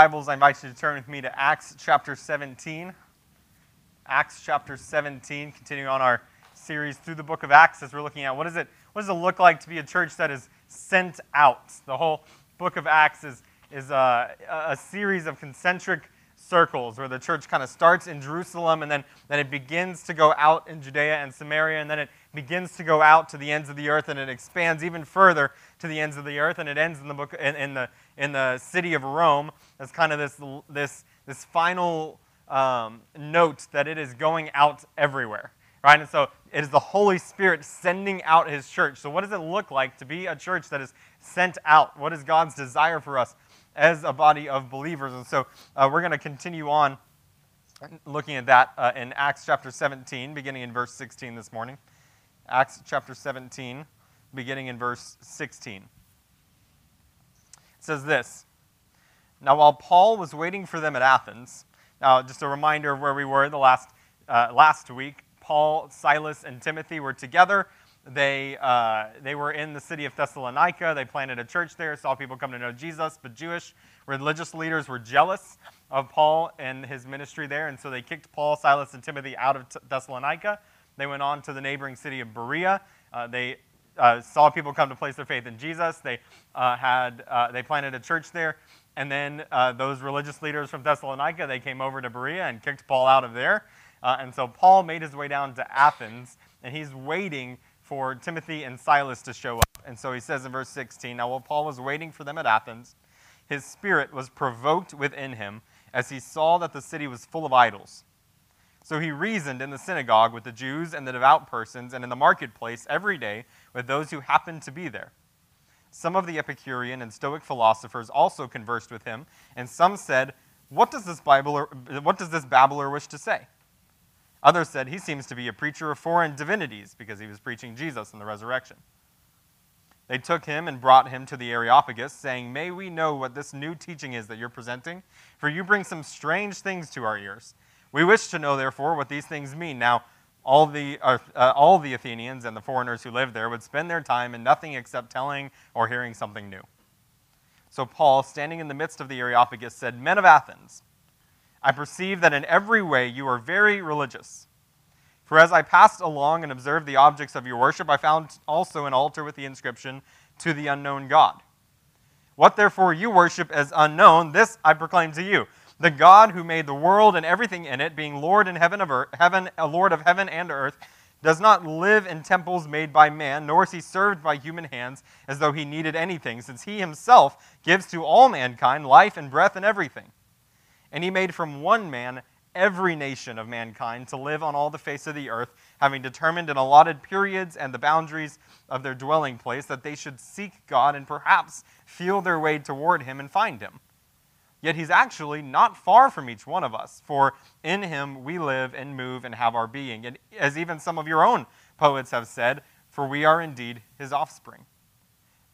Bibles, I invite you to turn with me to Acts chapter 17. Acts chapter 17, continuing on our series through the book of Acts as we're looking at what, is it, what does it look like to be a church that is sent out? The whole book of Acts is, is a, a series of concentric circles where the church kind of starts in Jerusalem and then, then it begins to go out in Judea and Samaria and then it begins to go out to the ends of the earth and it expands even further to the ends of the earth and it ends in the book in, in the in the city of Rome as kind of this this this final um, note that it is going out everywhere right and so it is the Holy Spirit sending out His church so what does it look like to be a church that is sent out what is God's desire for us as a body of believers. And so uh, we're going to continue on looking at that uh, in Acts chapter 17, beginning in verse 16 this morning. Acts chapter 17, beginning in verse 16. It says this Now, while Paul was waiting for them at Athens, now just a reminder of where we were the last, uh, last week, Paul, Silas, and Timothy were together they, uh, they were in the city of Thessalonica. They planted a church there, saw people come to know Jesus, but Jewish religious leaders were jealous of Paul and his ministry there, and so they kicked Paul, Silas, and Timothy out of Thessalonica. They went on to the neighboring city of Berea. Uh, they uh, saw people come to place their faith in Jesus. They, uh, had, uh, they planted a church there. And then uh, those religious leaders from Thessalonica, they came over to Berea and kicked Paul out of there. and so Paul made his way down to Athens, and he's waiting for Timothy and Silas to show up. And so he says in verse 16 Now, while Paul was waiting for them at Athens, his spirit was provoked within him as he saw that the city was full of idols. So he reasoned in the synagogue with the Jews and the devout persons, and in the marketplace every day with those who happened to be there. Some of the Epicurean and Stoic philosophers also conversed with him, and some said, What does this, Bible, what does this babbler wish to say? Others said he seems to be a preacher of foreign divinities because he was preaching Jesus and the resurrection. They took him and brought him to the Areopagus, saying, May we know what this new teaching is that you're presenting? For you bring some strange things to our ears. We wish to know, therefore, what these things mean. Now, all the, uh, uh, all the Athenians and the foreigners who lived there would spend their time in nothing except telling or hearing something new. So Paul, standing in the midst of the Areopagus, said, Men of Athens, I perceive that in every way you are very religious. For as I passed along and observed the objects of your worship, I found also an altar with the inscription, To the unknown God. What therefore you worship as unknown, this I proclaim to you. The God who made the world and everything in it, being Lord in heaven of earth, heaven, a Lord of heaven and earth, does not live in temples made by man, nor is he served by human hands as though he needed anything, since he himself gives to all mankind life and breath and everything. And he made from one man every nation of mankind to live on all the face of the earth, having determined in allotted periods and the boundaries of their dwelling place that they should seek God and perhaps feel their way toward him and find him. Yet he's actually not far from each one of us, for in him we live and move and have our being. And as even some of your own poets have said, for we are indeed his offspring.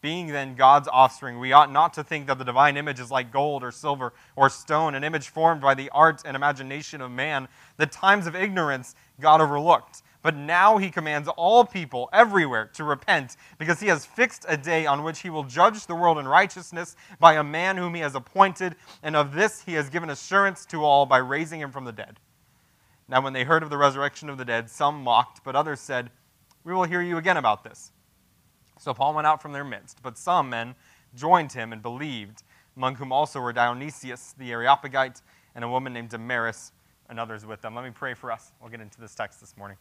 Being then God's offspring, we ought not to think that the divine image is like gold or silver or stone, an image formed by the art and imagination of man. The times of ignorance God overlooked. But now he commands all people everywhere to repent, because he has fixed a day on which he will judge the world in righteousness by a man whom he has appointed, and of this he has given assurance to all by raising him from the dead. Now, when they heard of the resurrection of the dead, some mocked, but others said, We will hear you again about this. So Paul went out from their midst, but some men joined him and believed, among whom also were Dionysius the Areopagite and a woman named Damaris and others with them. Let me pray for us. We'll get into this text this morning.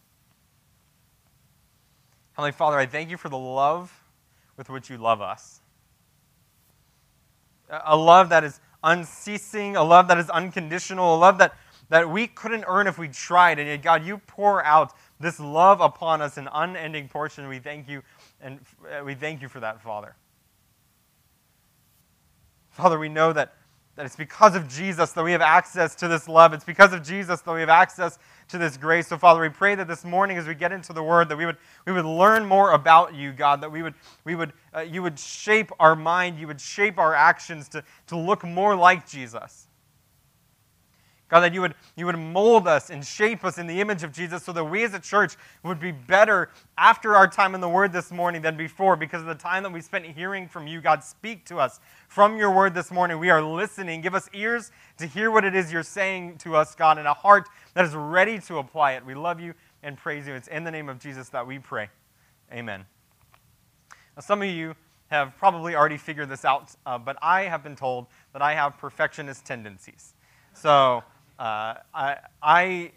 Heavenly Father, I thank you for the love with which you love us. A love that is unceasing, a love that is unconditional, a love that, that we couldn't earn if we tried. And yet, God, you pour out this love upon us in unending portion. We thank you and uh, we thank you for that, Father. Father, we know that, that it's because of Jesus that we have access to this love. It's because of Jesus that we have access to this grace. So, Father, we pray that this morning as we get into the Word, that we would, we would learn more about you, God, that we would, we would, uh, you would shape our mind, you would shape our actions to, to look more like Jesus. God, that you would, you would mold us and shape us in the image of Jesus so that we as a church would be better after our time in the Word this morning than before because of the time that we spent hearing from you. God, speak to us from your Word this morning. We are listening. Give us ears to hear what it is you're saying to us, God, and a heart that is ready to apply it. We love you and praise you. It's in the name of Jesus that we pray. Amen. Now, some of you have probably already figured this out, uh, but I have been told that I have perfectionist tendencies. So uh, I, I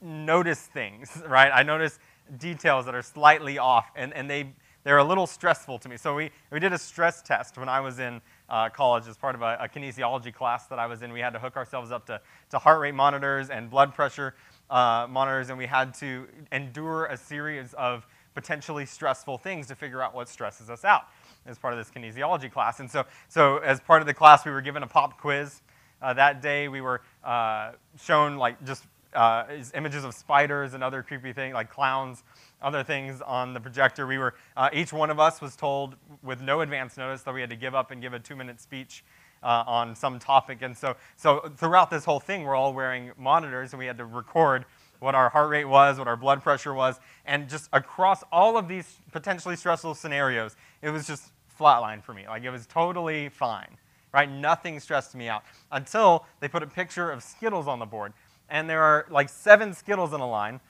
notice things, right? I notice details that are slightly off, and, and they, they're a little stressful to me. So we, we did a stress test when I was in uh, college as part of a, a, kinesiology class that I was in. We had to hook ourselves up to, to heart rate monitors and blood pressure uh, monitors, and we had to endure a series of potentially stressful things to figure out what stresses us out as part of this kinesiology class. And so, so as part of the class, we were given a pop quiz. Uh, that day, we were uh, shown like just uh, images of spiders and other creepy things, like clowns, other things on the projector. We were uh, each one of us was told with no advance notice that we had to give up and give a two-minute speech uh, on some topic. And so, so throughout this whole thing, we're all wearing monitors, and we had to record what our heart rate was, what our blood pressure was, and just across all of these potentially stressful scenarios, it was just flatline for me. Like it was totally fine, right? Nothing stressed me out until they put a picture of Skittles on the board. And there are like seven Skittles in a line.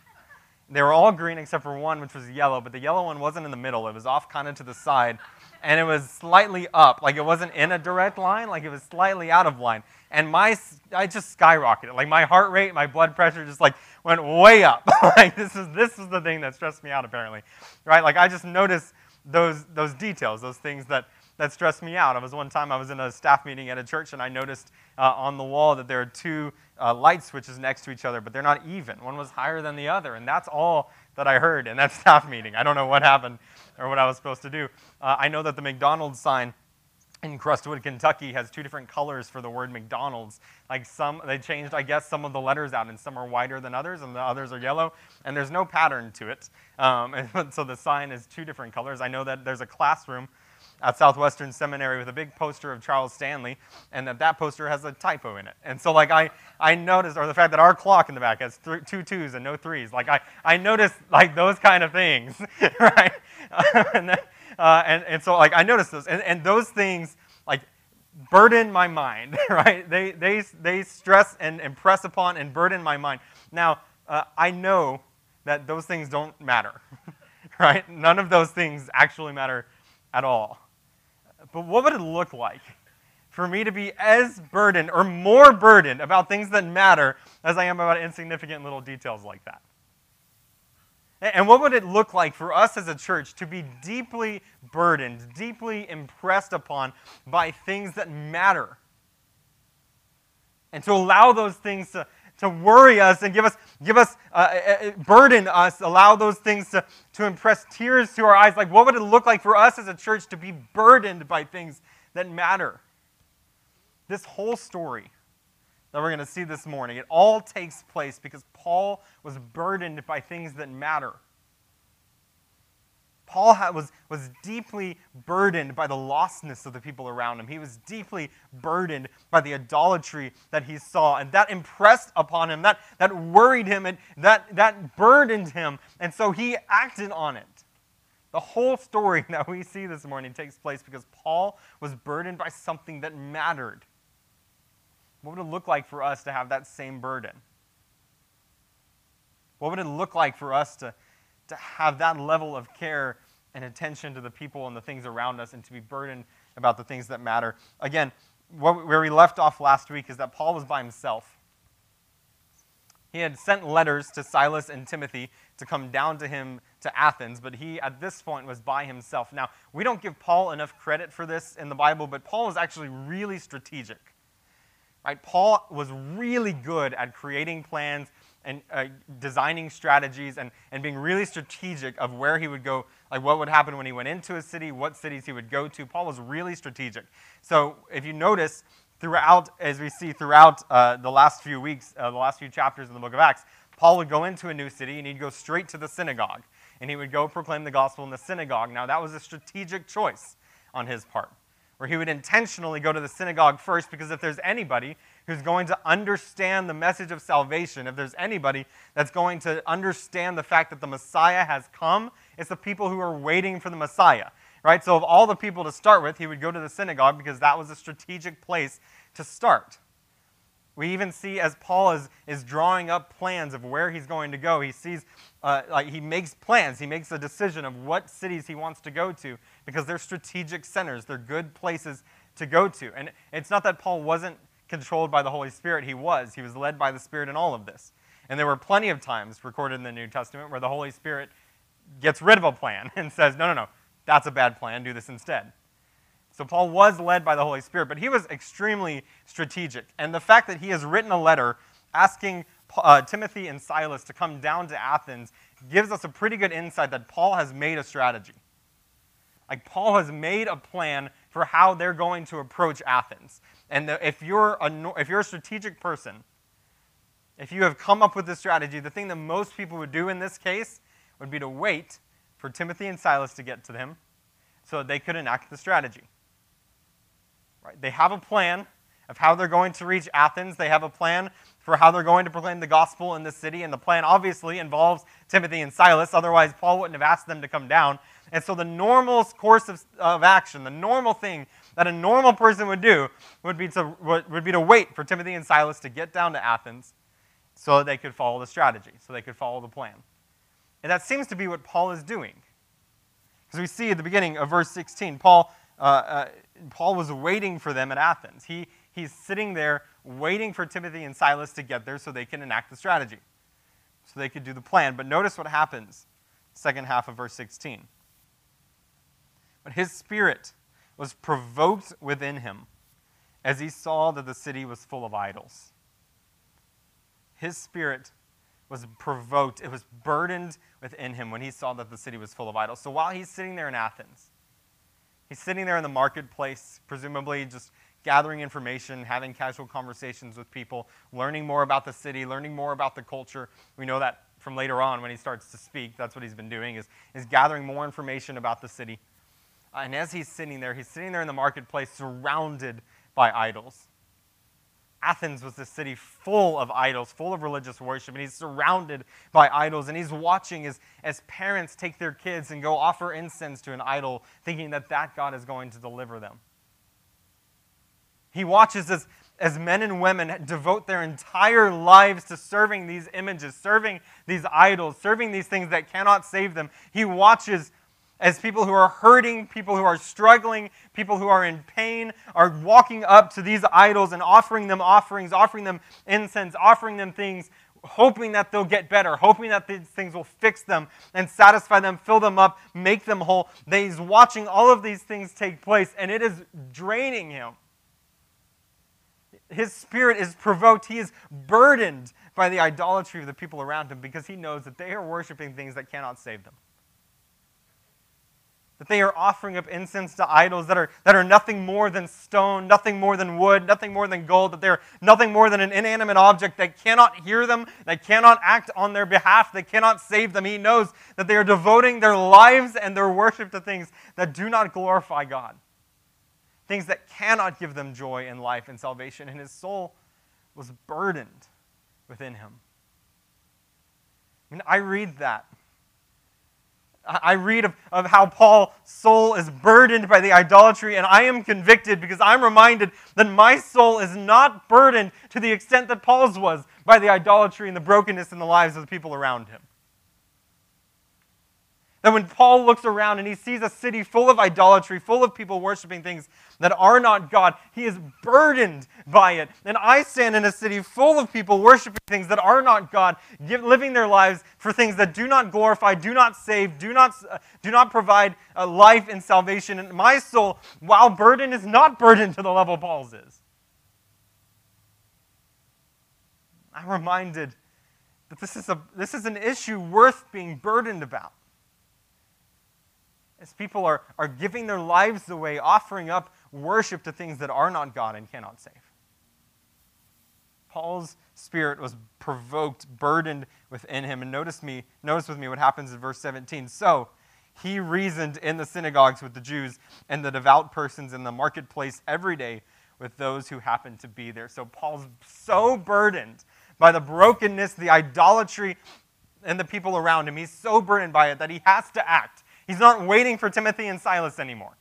They were all green except for one, which was yellow, but the yellow one wasn't in the middle. It was off kind of to the side, and it was slightly up. Like it wasn't in a direct line, like it was slightly out of line. And my, I just skyrocketed. Like my heart rate, my blood pressure just like went way up. like this is this is the thing that stressed me out apparently, right? Like I just noticed those those details, those things that that stressed me out. I was one time I was in a staff meeting at a church and I noticed uh, on the wall that there are two uh, light switches next to each other, but they're not even. One was higher than the other, and that's all that I heard in that staff meeting. I don't know what happened or what I was supposed to do. Uh, I know that the McDonald's sign in Crestwood, Kentucky has two different colors for the word McDonald's. Like some, they changed, I guess, some of the letters out, and some are whiter than others, and the others are yellow, and there's no pattern to it. Um, and so the sign is two different colors. I know that there's a classroom at Southwestern Seminary with a big poster of Charles Stanley, and that that poster has a typo in it. And so, like, I, I noticed, or the fact that our clock in the back has th- two twos and no threes. Like, I, I noticed, like, those kind of things, right? and then, uh, and, and so, like, I noticed those. And, and those things, like, burden my mind, right? They, they, they stress and impress upon and burden my mind. Now, uh, I know that those things don't matter, right? None of those things actually matter at all. But what would it look like for me to be as burdened or more burdened about things that matter as I am about insignificant little details like that? And what would it look like for us as a church to be deeply burdened, deeply impressed upon by things that matter? And to allow those things to, to worry us and give us, give us uh, uh, uh, burden us, allow those things to, to impress tears to our eyes. Like, what would it look like for us as a church to be burdened by things that matter? This whole story that we're going to see this morning. It all takes place because Paul was burdened by things that matter. Paul was, was deeply burdened by the lostness of the people around him. He was deeply burdened by the idolatry that he saw, and that impressed upon him, that, that worried him, and that, that burdened him, and so he acted on it. The whole story that we see this morning takes place because Paul was burdened by something that mattered. What would it look like for us to have that same burden? What would it look like for us to, to have that level of care and attention to the people and the things around us and to be burdened about the things that matter? Again, what, where we left off last week is that Paul was by himself. He had sent letters to Silas and Timothy to come down to him to Athens, but he, at this point, was by himself. Now, we don't give Paul enough credit for this in the Bible, but Paul is actually really strategic. Right? Paul was really good at creating plans and uh, designing strategies and, and being really strategic of where he would go, like what would happen when he went into a city, what cities he would go to. Paul was really strategic. So if you notice, throughout, as we see throughout uh, the last few weeks, uh, the last few chapters in the book of Acts, Paul would go into a new city and he'd go straight to the synagogue and he would go proclaim the gospel in the synagogue. Now, that was a strategic choice on his part. Where he would intentionally go to the synagogue first because if there's anybody who's going to understand the message of salvation, if there's anybody that's going to understand the fact that the Messiah has come, it's the people who are waiting for the Messiah. Right? So, of all the people to start with, he would go to the synagogue because that was a strategic place to start. We even see as Paul is, is drawing up plans of where he's going to go, he sees, uh, like, he makes plans. He makes a decision of what cities he wants to go to because they're strategic centers. They're good places to go to. And it's not that Paul wasn't controlled by the Holy Spirit, he was. He was led by the Spirit in all of this. And there were plenty of times recorded in the New Testament where the Holy Spirit gets rid of a plan and says, no, no, no, that's a bad plan, do this instead. So Paul was led by the Holy Spirit, but he was extremely strategic. And the fact that he has written a letter asking uh, Timothy and Silas to come down to Athens gives us a pretty good insight that Paul has made a strategy. Like, Paul has made a plan for how they're going to approach Athens. And the, if, you're a, if you're a strategic person, if you have come up with this strategy, the thing that most people would do in this case would be to wait for Timothy and Silas to get to them so that they could enact the strategy. Right? They have a plan of how they're going to reach Athens. They have a plan for how they're going to proclaim the gospel in the city. And the plan obviously involves Timothy and Silas. Otherwise, Paul wouldn't have asked them to come down. And so, the normal course of, of action, the normal thing that a normal person would do would be, to, would be to wait for Timothy and Silas to get down to Athens so that they could follow the strategy, so they could follow the plan. And that seems to be what Paul is doing. Because we see at the beginning of verse 16, Paul, uh, uh, Paul was waiting for them at Athens. He, he's sitting there waiting for Timothy and Silas to get there so they can enact the strategy, so they could do the plan. But notice what happens, second half of verse 16. But his spirit was provoked within him as he saw that the city was full of idols. His spirit was provoked, it was burdened within him when he saw that the city was full of idols. So while he's sitting there in Athens, he's sitting there in the marketplace, presumably just gathering information, having casual conversations with people, learning more about the city, learning more about the culture. We know that from later on when he starts to speak. That's what he's been doing, is, is gathering more information about the city. Uh, and as he's sitting there, he's sitting there in the marketplace surrounded by idols. Athens was a city full of idols, full of religious worship, and he's surrounded by idols. And he's watching as, as parents take their kids and go offer incense to an idol, thinking that that God is going to deliver them. He watches as, as men and women devote their entire lives to serving these images, serving these idols, serving these things that cannot save them. He watches as people who are hurting, people who are struggling, people who are in pain are walking up to these idols and offering them offerings, offering them incense, offering them things, hoping that they'll get better, hoping that these things will fix them and satisfy them, fill them up, make them whole. He's watching all of these things take place, and it is draining him. His spirit is provoked. He is burdened by the idolatry of the people around him because he knows that they are worshiping things that cannot save them that they are offering up incense to idols that are, that are nothing more than stone, nothing more than wood, nothing more than gold, that they're nothing more than an inanimate object that cannot hear them, that cannot act on their behalf, that cannot save them. He knows that they are devoting their lives and their worship to things that do not glorify God, things that cannot give them joy and life and salvation. And his soul was burdened within him. I mean, I read that I read of, of how Paul's soul is burdened by the idolatry, and I am convicted because I'm reminded that my soul is not burdened to the extent that Paul's was by the idolatry and the brokenness in the lives of the people around him. That when Paul looks around and he sees a city full of idolatry, full of people worshiping things that are not God, he is burdened by it. And I stand in a city full of people worshiping things that are not God, living their lives for things that do not glorify, do not save, do not, uh, do not provide uh, life and salvation. And my soul, while burdened, is not burdened to the level Paul's is. I'm reminded that this is, a, this is an issue worth being burdened about as people are, are giving their lives away, offering up worship to things that are not God and cannot save. Paul's spirit was provoked, burdened within him. And notice me, notice with me what happens in verse 17. So he reasoned in the synagogues with the Jews and the devout persons in the marketplace every day with those who happened to be there. So Paul's so burdened by the brokenness, the idolatry, and the people around him. He's so burdened by it that he has to act. He's not waiting for Timothy and Silas anymore.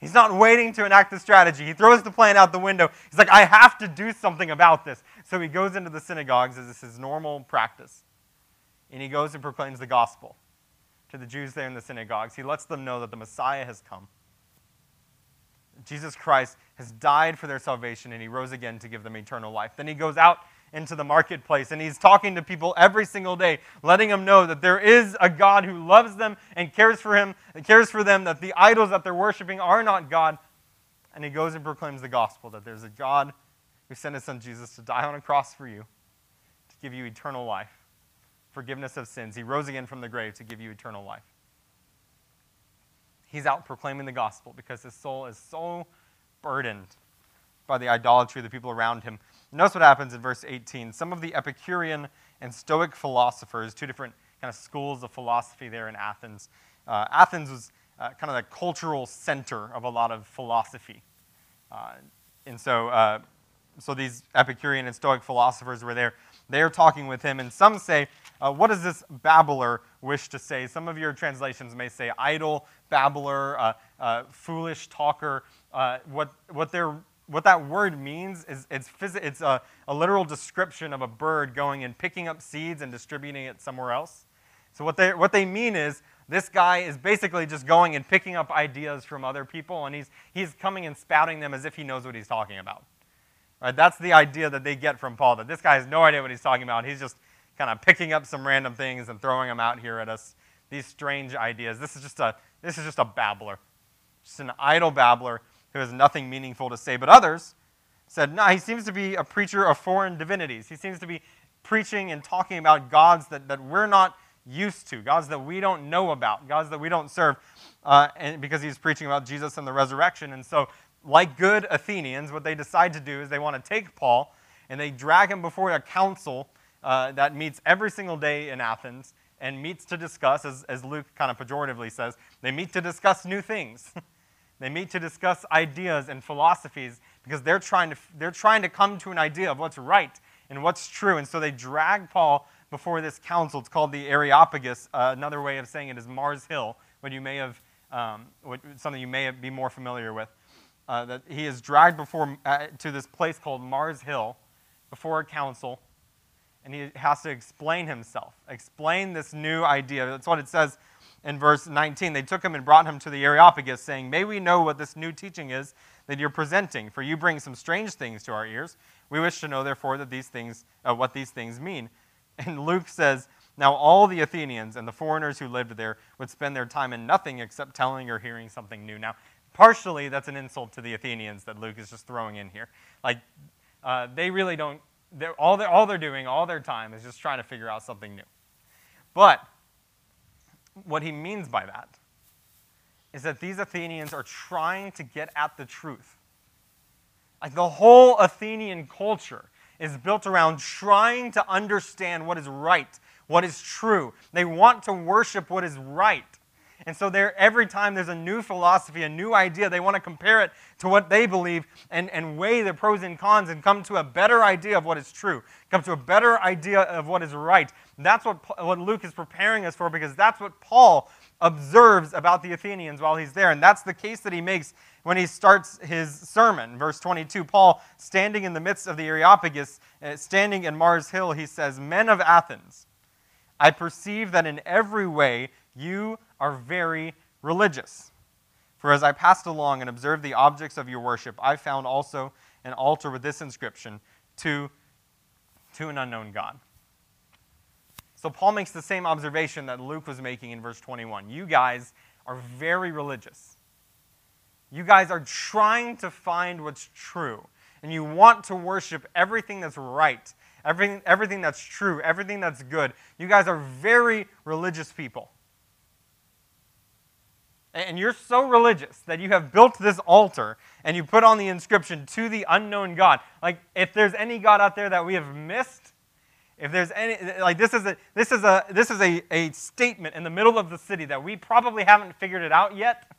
He's not waiting to enact the strategy. He throws the plan out the window. He's like, I have to do something about this. So he goes into the synagogues as is his normal practice. And he goes and proclaims the gospel to the Jews there in the synagogues. He lets them know that the Messiah has come. Jesus Christ has died for their salvation and he rose again to give them eternal life. Then he goes out into the marketplace and he's talking to people every single day, letting them know that there is a God who loves them and cares for him, cares for them, that the idols that they're worshiping are not God. And he goes and proclaims the gospel that there's a God who sent his son Jesus to die on a cross for you, to give you eternal life, forgiveness of sins. He rose again from the grave to give you eternal life. He's out proclaiming the gospel because his soul is so burdened by the idolatry of the people around him. Notice what happens in verse 18. Some of the Epicurean and Stoic philosophers, two different kind of schools of philosophy there in Athens. Uh, Athens was uh, kind of the cultural center of a lot of philosophy. Uh, and so, uh, so these Epicurean and Stoic philosophers were there. They're talking with him, and some say, uh, What does this babbler wish to say? Some of your translations may say idle, babbler, uh, foolish talker. What, what, they're, what that word means is it's, phys- it's a, a literal description of a bird going and picking up seeds and distributing it somewhere else. So, what they, what they mean is this guy is basically just going and picking up ideas from other people, and he's, he's coming and spouting them as if he knows what he's talking about. Right? That's the idea that they get from Paul, that this guy has no idea what he's talking about. He's just kind of picking up some random things and throwing them out here at us, these strange ideas. This is just a, this is just a babbler, just an idle babbler who has nothing meaningful to say. But others said, no, he seems to be a preacher of foreign divinities. He seems to be preaching and talking about gods that, that we're not used to, gods that we don't know about, gods that we don't serve, uh, and because he's preaching about Jesus and the resurrection. And so, like good Athenians, what they decide to do is they want to take Paul and they drag him before a council uh, that meets every single day in Athens and meets to discuss, as, as Luke kind of pejoratively says, they meet to discuss new things. they meet to discuss ideas and philosophies because they're trying, to, they're trying to come to an idea of what's right and what's true. And so they drag Paul before this council. It's called the Areopagus. Uh, another way of saying it is Mars Hill, what you may have, um, what, something you may be more familiar with. Uh, that he is dragged before, uh, to this place called Mars Hill before a council and he has to explain himself, explain this new idea. That's what it says in verse 19. They took him and brought him to the Areopagus, saying, May we know what this new teaching is that you're presenting, for you bring some strange things to our ears. We wish to know, therefore, that these things, uh, what these things mean. And Luke says, Now all the Athenians and the foreigners who lived there would spend their time in nothing except telling or hearing something new. Now, partially, that's an insult to the Athenians that Luke is just throwing in here. Like, uh, they really don't they're, all, they're, all they're doing, all their time, is just trying to figure out something new. But what he means by that is that these Athenians are trying to get at the truth. Like the whole Athenian culture is built around trying to understand what is right, what is true. They want to worship what is right. And so every time there's a new philosophy, a new idea, they want to compare it to what they believe and, and weigh the pros and cons and come to a better idea of what is true, come to a better idea of what is right. That's what, what Luke is preparing us for because that's what Paul observes about the Athenians while he's there. And that's the case that he makes when he starts his sermon. Verse 22 Paul, standing in the midst of the Areopagus, uh, standing in Mars Hill, he says, Men of Athens, I perceive that in every way you are very religious. For as I passed along and observed the objects of your worship, I found also an altar with this inscription to, to an unknown God. So Paul makes the same observation that Luke was making in verse 21. You guys are very religious. You guys are trying to find what's true. And you want to worship everything that's right, everything, everything that's true, everything that's good. You guys are very religious people. And you're so religious that you have built this altar and you put on the inscription to the unknown God. Like, if there's any God out there that we have missed, if there's any like this is a this is a this is a, a statement in the middle of the city that we probably haven't figured it out yet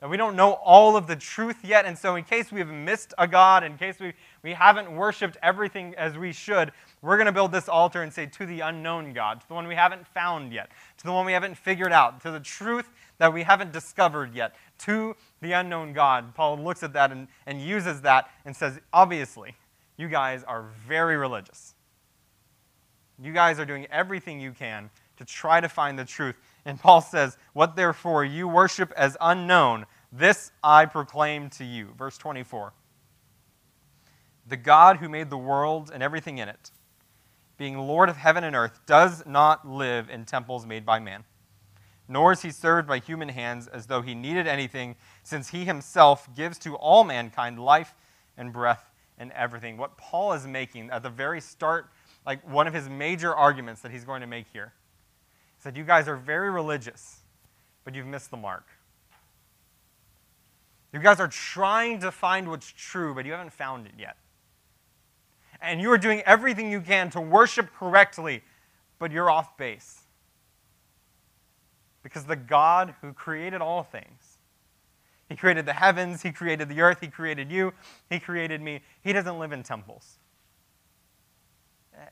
that we don't know all of the truth yet and so in case we've missed a god in case we, we haven't worshiped everything as we should we're going to build this altar and say to the unknown god to the one we haven't found yet to the one we haven't figured out to the truth that we haven't discovered yet to the unknown god paul looks at that and, and uses that and says obviously you guys are very religious you guys are doing everything you can to try to find the truth. And Paul says, What therefore you worship as unknown, this I proclaim to you. Verse 24. The God who made the world and everything in it, being Lord of heaven and earth, does not live in temples made by man, nor is he served by human hands as though he needed anything, since he himself gives to all mankind life and breath and everything. What Paul is making at the very start like one of his major arguments that he's going to make here. He said, You guys are very religious, but you've missed the mark. You guys are trying to find what's true, but you haven't found it yet. And you are doing everything you can to worship correctly, but you're off base. Because the God who created all things, He created the heavens, He created the earth, He created you, He created me, He doesn't live in temples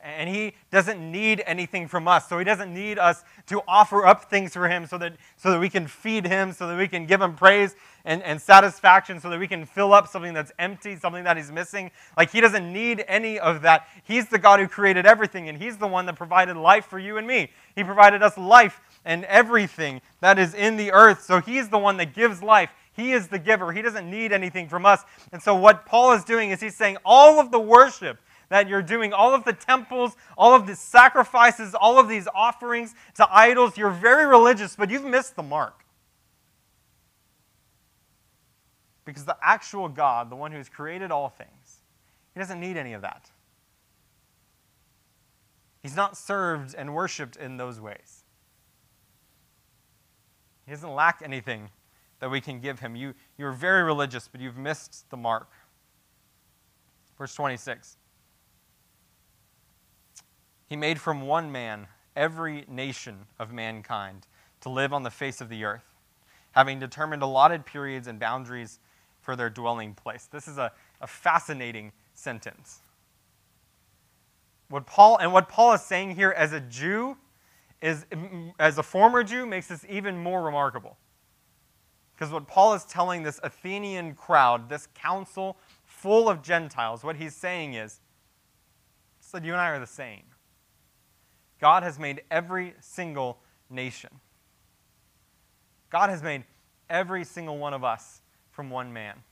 and he doesn't need anything from us. So he doesn't need us to offer up things for him so that, so that we can feed him, so that we can give him praise and, and satisfaction, so that we can fill up something that's empty, something that he's missing. Like he doesn't need any of that. He's the God who created everything, and he's the one that provided life for you and me. He provided us life and everything that is in the earth. So he's the one that gives life. He is the giver. He doesn't need anything from us. And so what Paul is doing is he's saying all of the worship that you're doing all of the temples, all of the sacrifices, all of these offerings to idols. You're very religious, but you've missed the mark. Because the actual God, the one who has created all things, he doesn't need any of that. He's not served and worshiped in those ways. He doesn't lack anything that we can give him. You, you're very religious, but you've missed the mark. Verse 26. He made from one man every nation of mankind to live on the face of the earth, having determined allotted periods and boundaries for their dwelling place. This is a, a fascinating sentence. What Paul and what Paul is saying here as a Jew is as a former Jew makes this even more remarkable. Because what Paul is telling this Athenian crowd, this council full of Gentiles, what he's saying is, so you and I are the same. God has made every single nation. God has made every single one of us from one man.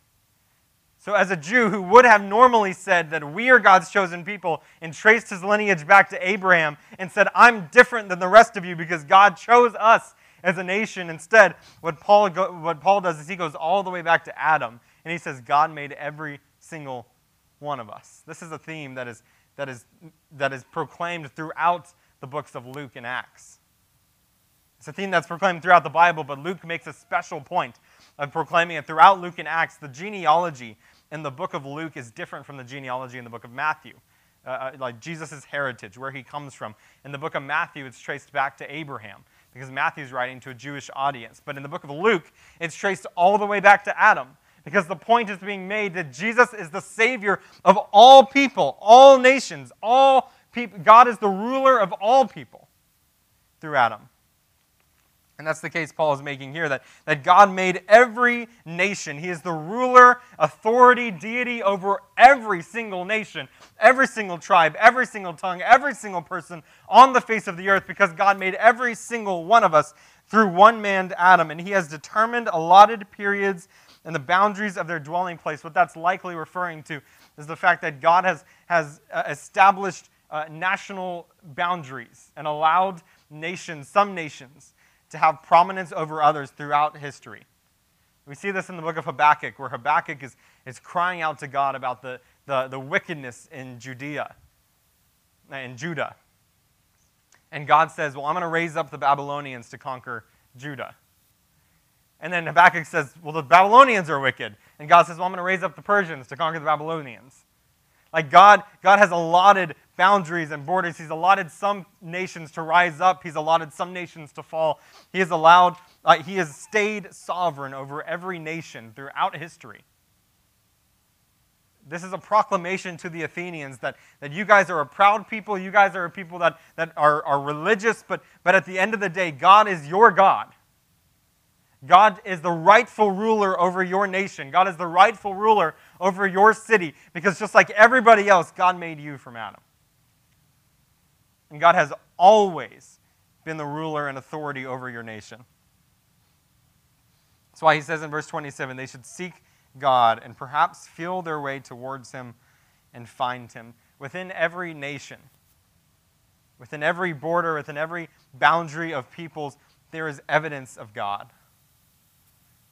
So, as a Jew who would have normally said that we are God's chosen people and traced his lineage back to Abraham and said, I'm different than the rest of you because God chose us as a nation, instead, what Paul, what Paul does is he goes all the way back to Adam and he says, God made every single one of us. This is a theme that is, that is, that is proclaimed throughout the books of Luke and Acts. It's a theme that's proclaimed throughout the Bible, but Luke makes a special point of proclaiming it throughout Luke and Acts. The genealogy in the book of Luke is different from the genealogy in the book of Matthew. Uh, uh like Jesus' heritage, where he comes from. In the book of Matthew, it's traced back to Abraham because Matthew's writing to a Jewish audience. But in the book of Luke, it's traced all the way back to Adam because the point is being made that Jesus is the Savior of all people, all nations, all people, God is the ruler of all people through Adam. And that's the case Paul is making here that, that God made every nation. He is the ruler, authority, deity over every single nation, every single tribe, every single tongue, every single person on the face of the earth because God made every single one of us through one man, Adam. And he has determined allotted periods and the boundaries of their dwelling place. What that's likely referring to is the fact that God has, has uh, established uh, national boundaries and allowed nations, some nations, to have prominence over others throughout history. We see this in the book of Habakkuk, where Habakkuk is, is crying out to God about the, the, the wickedness in Judea, uh, in Judah. And God says, Well, I'm going to raise up the Babylonians to conquer Judah. And then Habakkuk says, Well, the Babylonians are wicked. And God says, Well, I'm going to raise up the Persians to conquer the Babylonians. Like God, God has allotted boundaries and borders. He's allotted some nations to rise up. He's allotted some nations to fall. He has allowed, uh, he has stayed sovereign over every nation throughout history. This is a proclamation to the Athenians that, that you guys are a proud people. You guys are a people that, that are, are religious, but, but at the end of the day, God is your God. God is the rightful ruler over your nation. God is the rightful ruler over your city because just like everybody else, God made you from Adam. And God has always been the ruler and authority over your nation. That's why he says in verse 27 they should seek God and perhaps feel their way towards him and find him. Within every nation, within every border, within every boundary of peoples, there is evidence of God.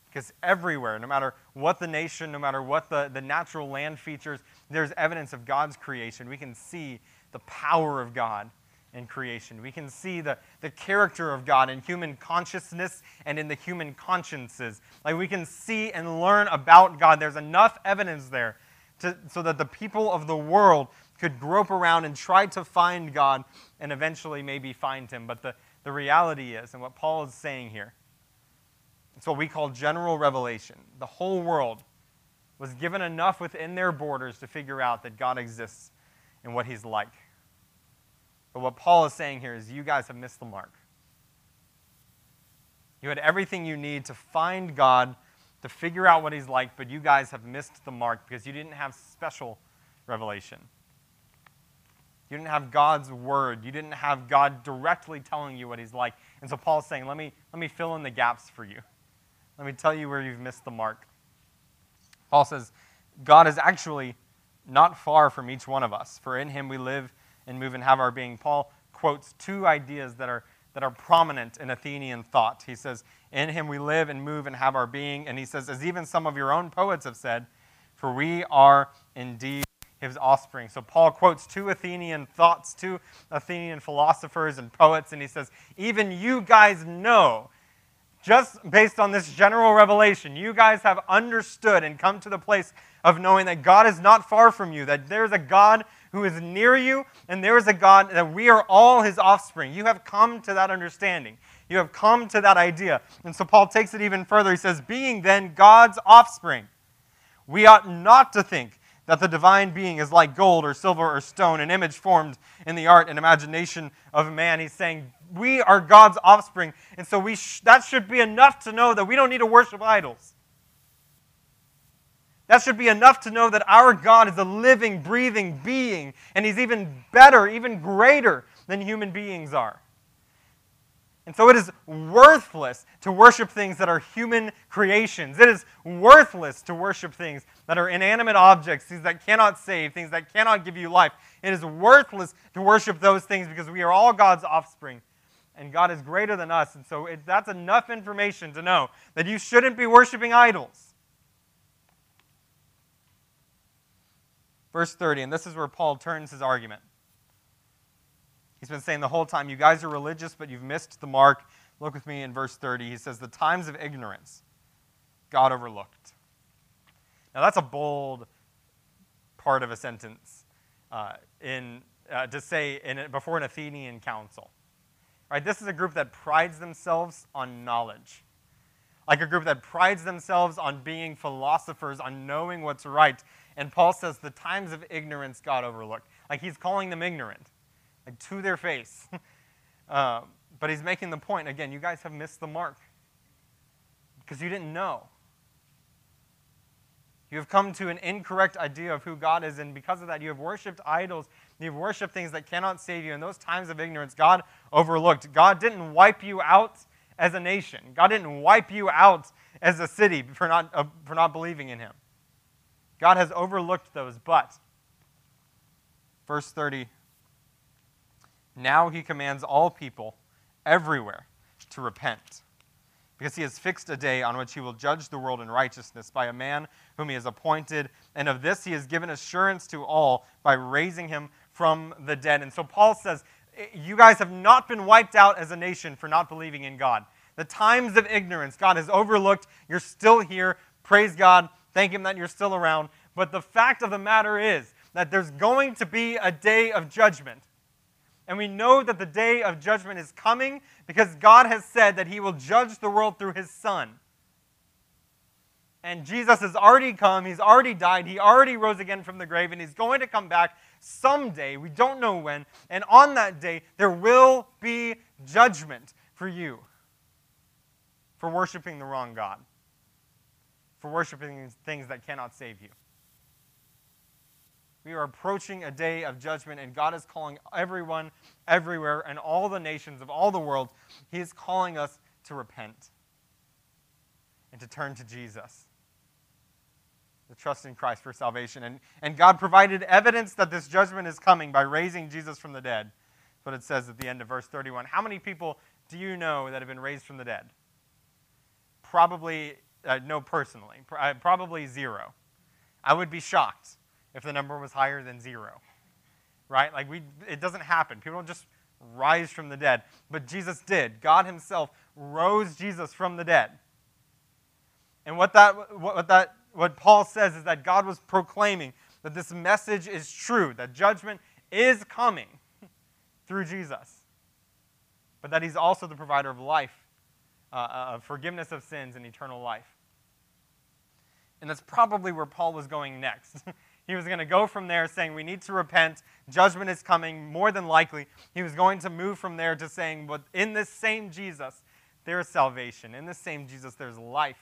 Because everywhere, no matter what the nation, no matter what the, the natural land features, there's evidence of God's creation. We can see the power of God in creation. We can see the, the character of God in human consciousness and in the human consciences. Like we can see and learn about God. There's enough evidence there to, so that the people of the world could grope around and try to find God and eventually maybe find Him. But the, the reality is, and what Paul is saying here, it's what we call general revelation. The whole world was given enough within their borders to figure out that God exists and what he's like. But what Paul is saying here is you guys have missed the mark. You had everything you need to find God, to figure out what he's like, but you guys have missed the mark because you didn't have special revelation. You didn't have God's word. You didn't have God directly telling you what he's like. And so Paul's saying, let me, let me fill in the gaps for you. Let me tell you where you've missed the mark. Paul says, God is actually not far from each one of us, for in him we live and move and have our being. Paul quotes two ideas that are, that are prominent in Athenian thought. He says, In him we live and move and have our being. And he says, as even some of your own poets have said, for we are indeed his offspring. So Paul quotes two Athenian thoughts, two Athenian philosophers and poets, and he says, Even you guys know just based on this general revelation, you guys have understood and come to the place of knowing that God is not far from you, that there's a God who is near you, and there is a God that we are all his offspring. You have come to that understanding. You have come to that idea. And so Paul takes it even further. He says, Being then God's offspring, we ought not to think that the divine being is like gold or silver or stone, an image formed in the art and imagination of man. He's saying, we are God's offspring. And so we sh- that should be enough to know that we don't need to worship idols. That should be enough to know that our God is a living, breathing being, and He's even better, even greater than human beings are. And so it is worthless to worship things that are human creations. It is worthless to worship things that are inanimate objects, things that cannot save, things that cannot give you life. It is worthless to worship those things because we are all God's offspring and God is greater than us. And so it, that's enough information to know that you shouldn't be worshiping idols. Verse 30, and this is where Paul turns his argument. He's been saying the whole time, you guys are religious, but you've missed the mark. Look with me in verse 30. He says, The times of ignorance God overlooked. Now, that's a bold part of a sentence uh, in, uh, to say in, before an Athenian council. Right? This is a group that prides themselves on knowledge. Like a group that prides themselves on being philosophers, on knowing what's right. And Paul says the times of ignorance God overlooked. Like he's calling them ignorant, like to their face. uh, but he's making the point again, you guys have missed the mark because you didn't know. You have come to an incorrect idea of who God is, and because of that, you have worshiped idols. You've worshiped things that cannot save you. In those times of ignorance, God overlooked. God didn't wipe you out as a nation, God didn't wipe you out as a city for not, uh, for not believing in Him. God has overlooked those, but, verse 30, now He commands all people everywhere to repent because he has fixed a day on which he will judge the world in righteousness by a man whom he has appointed. And of this he has given assurance to all by raising him from the dead. And so Paul says, You guys have not been wiped out as a nation for not believing in God. The times of ignorance God has overlooked. You're still here. Praise God. Thank Him that you're still around. But the fact of the matter is that there's going to be a day of judgment. And we know that the day of judgment is coming because God has said that He will judge the world through His Son. And Jesus has already come, He's already died, He already rose again from the grave, and He's going to come back someday. We don't know when. And on that day, there will be judgment for you for worshiping the wrong God, for worshiping things that cannot save you. We are approaching a day of judgment, and God is calling everyone, everywhere, and all the nations of all the world. He is calling us to repent and to turn to Jesus, to trust in Christ for salvation. And, and God provided evidence that this judgment is coming by raising Jesus from the dead. That's what it says at the end of verse 31. How many people do you know that have been raised from the dead? Probably, uh, no, personally, uh, probably zero. I would be shocked if the number was higher than zero. Right? Like we it doesn't happen. People don't just rise from the dead. But Jesus did. God himself rose Jesus from the dead. And what that what that what Paul says is that God was proclaiming that this message is true, that judgment is coming through Jesus. But that he's also the provider of life, uh, uh of forgiveness of sins and eternal life. And that's probably where Paul was going next. He was going to go from there saying, We need to repent. Judgment is coming, more than likely. He was going to move from there to saying, But in this same Jesus, there is salvation. In this same Jesus, there's life.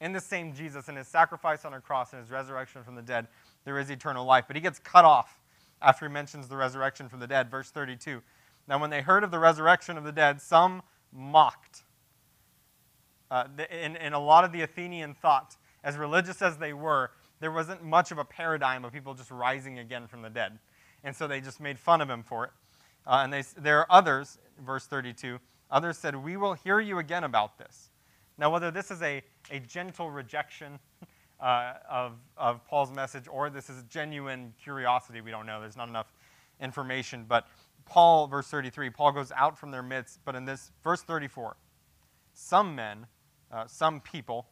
In the same Jesus, in his sacrifice on a cross and his resurrection from the dead, there is eternal life. But he gets cut off after he mentions the resurrection from the dead. Verse 32. Now, when they heard of the resurrection of the dead, some mocked. Uh, in, in a lot of the Athenian thought, as religious as they were, there wasn't much of a paradigm of people just rising again from the dead. And so they just made fun of him for it. Uh, and they, there are others, verse 32, others said, We will hear you again about this. Now, whether this is a, a gentle rejection uh, of, of Paul's message or this is genuine curiosity, we don't know. There's not enough information. But Paul, verse 33, Paul goes out from their midst. But in this, verse 34, some men, uh, some people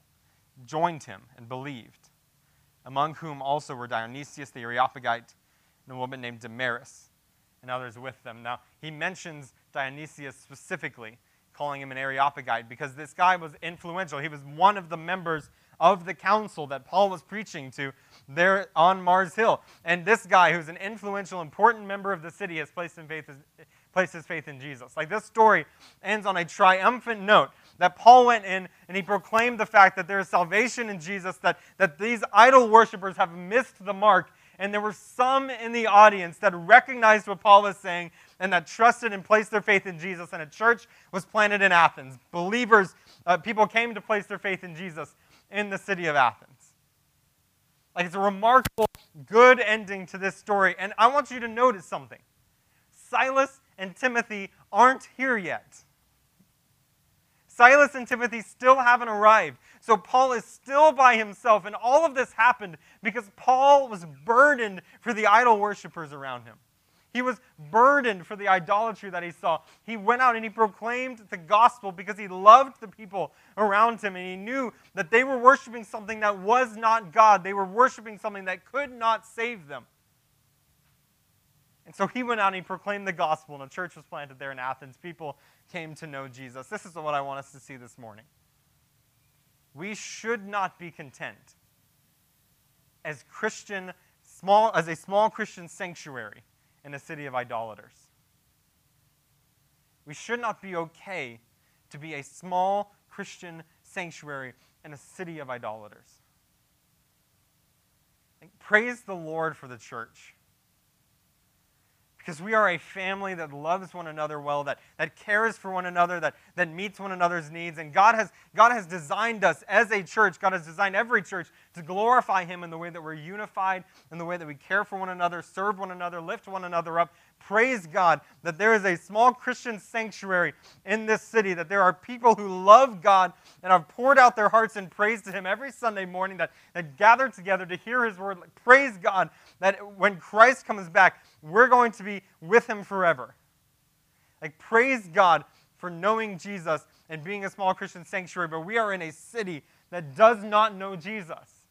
joined him and believed among whom also were Dionysius the Areopagite and a woman named Damaris, and others with them. Now, he mentions Dionysius specifically, calling him an Areopagite, because this guy was influential. He was one of the members of the council that Paul was preaching to there on Mars Hill. And this guy, who's an influential, important member of the city, has placed, in faith, placed his faith in Jesus. Like this story ends on a triumphant note that Paul went in and he proclaimed the fact that there is salvation in Jesus, that, that these idol worshippers have missed the mark. And there were some in the audience that recognized what Paul was saying and that trusted and placed their faith in Jesus. And a church was planted in Athens. Believers, uh, people came to place their faith in Jesus in the city of Athens. Like it's a remarkable, good ending to this story. And I want you to notice something Silas and Timothy aren't here yet. Silas and Timothy still haven't arrived. So Paul is still by himself. And all of this happened because Paul was burdened for the idol worshippers around him. He was burdened for the idolatry that he saw. He went out and he proclaimed the gospel because he loved the people around him and he knew that they were worshiping something that was not God. They were worshiping something that could not save them. And so he went out and he proclaimed the gospel, and a church was planted there in Athens. People came to know Jesus. This is what I want us to see this morning. We should not be content as Christian small as a small Christian sanctuary in a city of idolaters. We should not be okay to be a small Christian sanctuary in a city of idolaters. praise the Lord for the church because we are a family that loves one another well, that, that cares for one another, that, that meets one another's needs. And God has, God has designed us as a church, God has designed every church to glorify Him in the way that we're unified, in the way that we care for one another, serve one another, lift one another up. Praise God that there is a small Christian sanctuary in this city, that there are people who love God and have poured out their hearts in praise to Him every Sunday morning, that, that gather together to hear His word. Praise God that when Christ comes back, we're going to be with him forever. Like, praise God for knowing Jesus and being a small Christian sanctuary, but we are in a city that does not know Jesus.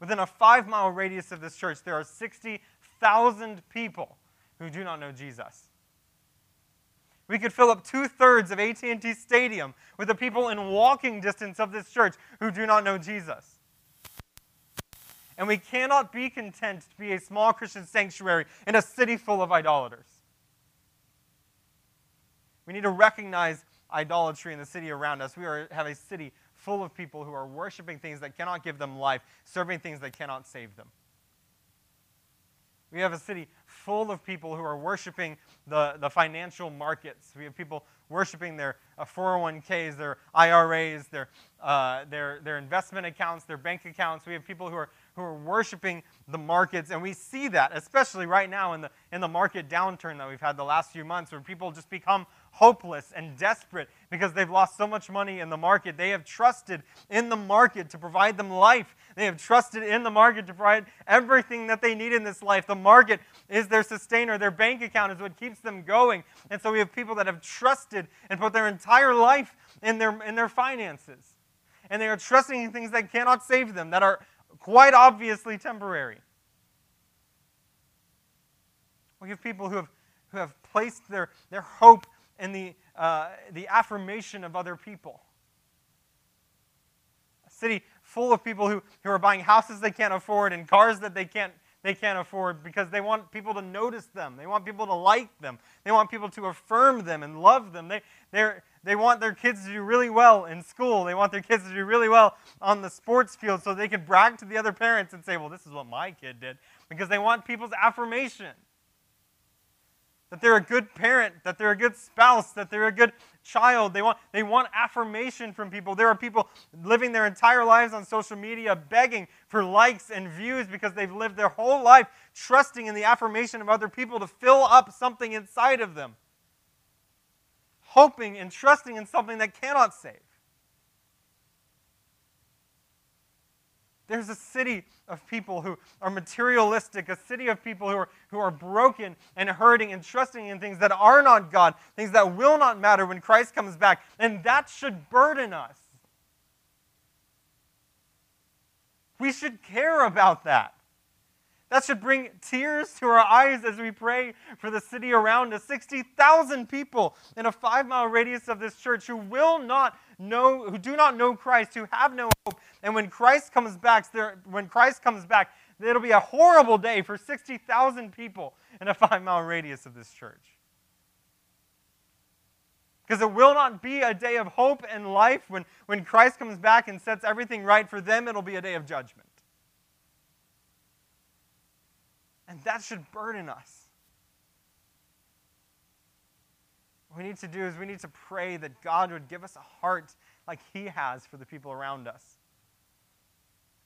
Within a five mile radius of this church, there are 60,000 people who do not know Jesus. We could fill up two thirds of AT&T Stadium with the people in walking distance of this church who do not know Jesus. And we cannot be content to be a small Christian sanctuary in a city full of idolaters. We need to recognize idolatry in the city around us. We are, have a city full of people who are worshiping things that cannot give them life, serving things that cannot save them. We have a city full of people who are worshiping the, the financial markets. We have people worshiping their uh, 401ks, their IRAs, their, uh, their, their investment accounts, their bank accounts. We have people who are, who are worshiping the markets. And we see that, especially right now in the, in the market downturn that we've had the last few months, where people just become hopeless and desperate because they've lost so much money in the market. They have trusted in the market to provide them life. They have trusted in the market to provide everything that they need in this life. The market is their sustainer, their bank account is what keeps them going. And so we have people that have trusted and put their entire life in their, in their finances. And they are trusting in things that cannot save them, that are quite obviously temporary. We have people who have, who have placed their, their hope in the, uh, the affirmation of other people. A city full of people who, who are buying houses they can't afford and cars that they can't, they can't afford because they want people to notice them. They want people to like them. They want people to affirm them and love them. They, they they want their kids to do really well in school. They want their kids to do really well on the sports field so they can brag to the other parents and say, well, this is what my kid did. Because they want people's affirmation that they're a good parent, that they're a good spouse, that they're a good child. They want, they want affirmation from people. There are people living their entire lives on social media begging for likes and views because they've lived their whole life trusting in the affirmation of other people to fill up something inside of them, hoping and trusting in something that cannot save. There's a city of people who are materialistic, a city of people who are, who are broken and hurting and trusting in things that are not God, things that will not matter when Christ comes back. And that should burden us. We should care about that. That should bring tears to our eyes as we pray for the city around us. 60,000 people in a five mile radius of this church who will not know, who do not know Christ, who have no hope. And when Christ comes back, there, when Christ comes back, it'll be a horrible day for 60,000 people in a five mile radius of this church. Because it will not be a day of hope and life when, when Christ comes back and sets everything right for them, it'll be a day of judgment. And that should burden us. What we need to do is we need to pray that God would give us a heart like He has for the people around us.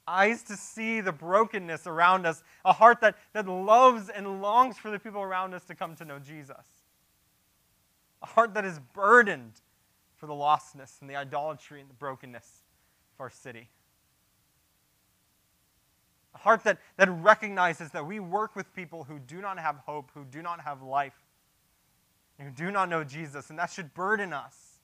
Eyes to see the brokenness around us, a heart that, that loves and longs for the people around us to come to know Jesus. A heart that is burdened for the lostness and the idolatry and the brokenness of our city. A heart that, that recognizes that we work with people who do not have hope, who do not have life, who do not know Jesus, and that should burden us.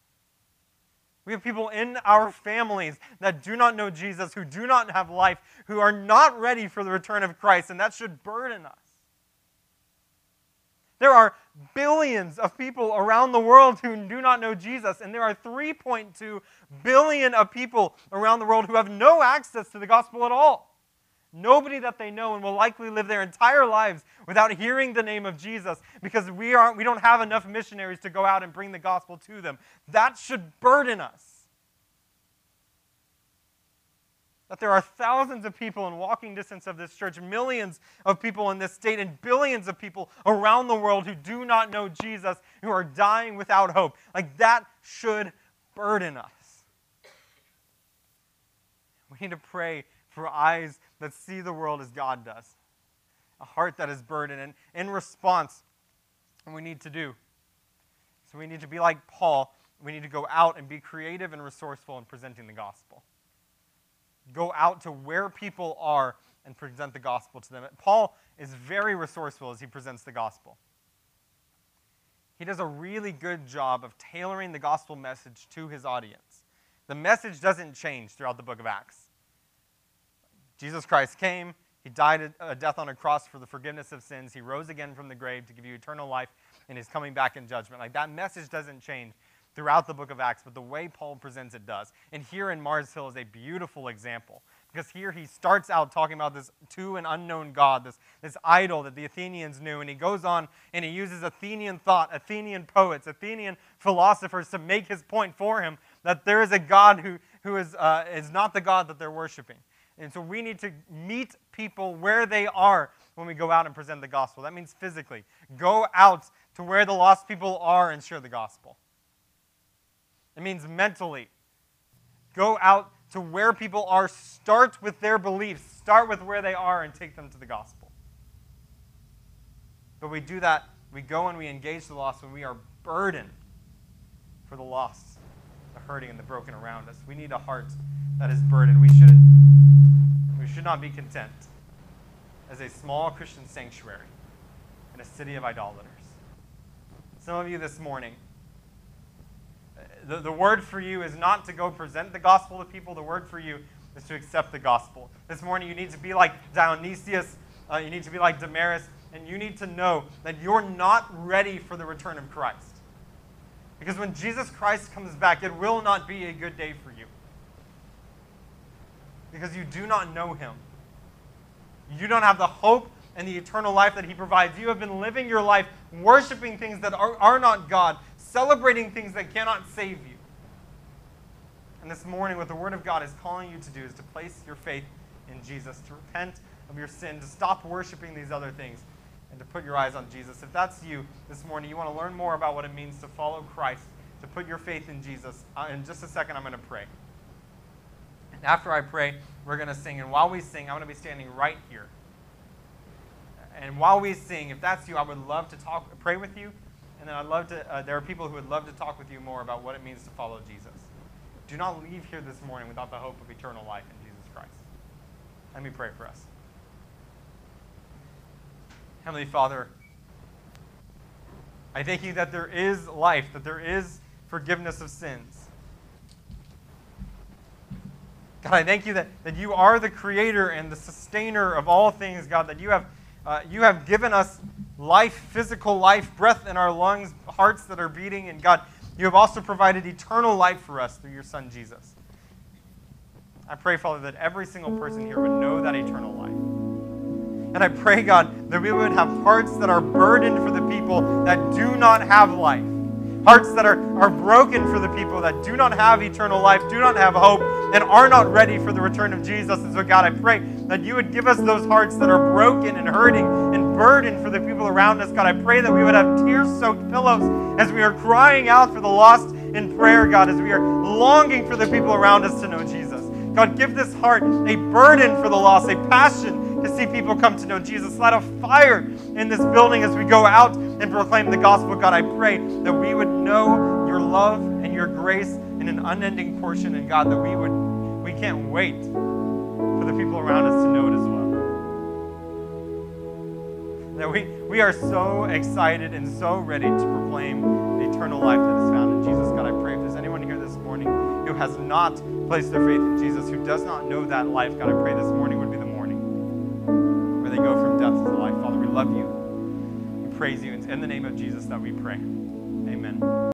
We have people in our families that do not know Jesus, who do not have life, who are not ready for the return of Christ, and that should burden us. There are billions of people around the world who do not know Jesus, and there are 3.2 billion of people around the world who have no access to the gospel at all. Nobody that they know and will likely live their entire lives without hearing the name of Jesus because we, aren't, we don't have enough missionaries to go out and bring the gospel to them. That should burden us. That there are thousands of people in walking distance of this church, millions of people in this state, and billions of people around the world who do not know Jesus, who are dying without hope. Like that should burden us. We need to pray for eyes that see the world as God does, a heart that is burdened. And in response, and we need to do. So we need to be like Paul. We need to go out and be creative and resourceful in presenting the gospel. Go out to where people are and present the gospel to them. Paul is very resourceful as he presents the gospel. He does a really good job of tailoring the gospel message to his audience. The message doesn't change throughout the book of Acts. Jesus Christ came, he died a death on a cross for the forgiveness of sins. He rose again from the grave to give you eternal life, and is coming back in judgment. Like that message doesn't change throughout the book of Acts, but the way Paul presents it does. And here in Mars Hill is a beautiful example. Because here he starts out talking about this to an unknown God, this, this idol that the Athenians knew. And he goes on and he uses Athenian thought, Athenian poets, Athenian philosophers to make his point for him that there is a God who, who is, uh, is not the God that they're worshiping. And so we need to meet people where they are when we go out and present the gospel. That means physically. Go out to where the lost people are and share the gospel. It means mentally. Go out to where people are, start with their beliefs, start with where they are, and take them to the gospel. But we do that, we go and we engage the lost when we are burdened for the lost, the hurting, and the broken around us. We need a heart that is burdened. We should, we should not be content as a small Christian sanctuary in a city of idolaters. Some of you this morning, the, the word for you is not to go present the gospel to people. The word for you is to accept the gospel. This morning, you need to be like Dionysius. Uh, you need to be like Damaris. And you need to know that you're not ready for the return of Christ. Because when Jesus Christ comes back, it will not be a good day for you. Because you do not know him. You don't have the hope and the eternal life that he provides. You have been living your life worshiping things that are, are not God, celebrating things that cannot save you. And this morning, what the Word of God is calling you to do is to place your faith in Jesus, to repent of your sin, to stop worshiping these other things, and to put your eyes on Jesus. If that's you this morning, you want to learn more about what it means to follow Christ, to put your faith in Jesus, uh, in just a second, I'm going to pray. After I pray, we're going to sing. And while we sing, I'm going to be standing right here. And while we sing, if that's you, I would love to talk, pray with you. And then I'd love to, uh, there are people who would love to talk with you more about what it means to follow Jesus. Do not leave here this morning without the hope of eternal life in Jesus Christ. Let me pray for us. Heavenly Father, I thank you that there is life, that there is forgiveness of sins. God, I thank you that, that you are the creator and the sustainer of all things, God, that you have, uh, you have given us life, physical life, breath in our lungs, hearts that are beating. And God, you have also provided eternal life for us through your Son, Jesus. I pray, Father, that every single person here would know that eternal life. And I pray, God, that we would have hearts that are burdened for the people that do not have life hearts that are, are broken for the people that do not have eternal life, do not have hope, and are not ready for the return of Jesus. And so, God, I pray that you would give us those hearts that are broken and hurting and burdened for the people around us. God, I pray that we would have tear soaked pillows as we are crying out for the lost in prayer, God, as we are longing for the people around us to know Jesus. God, give this heart a burden for the lost, a passion to see people come to know Jesus. Light a fire in this building as we go out and proclaim the gospel. God, I pray that we would know your love and your grace in an unending portion. And God, that we would, we can't wait for the people around us to know it as well. That we, we are so excited and so ready to proclaim the eternal life that is found in Jesus. God, I pray if there's anyone here this morning who has not placed their faith in Jesus, who does not know that life, God, I pray this morning they go from death to life. Father, we love you. We praise you. It's in the name of Jesus that we pray. Amen.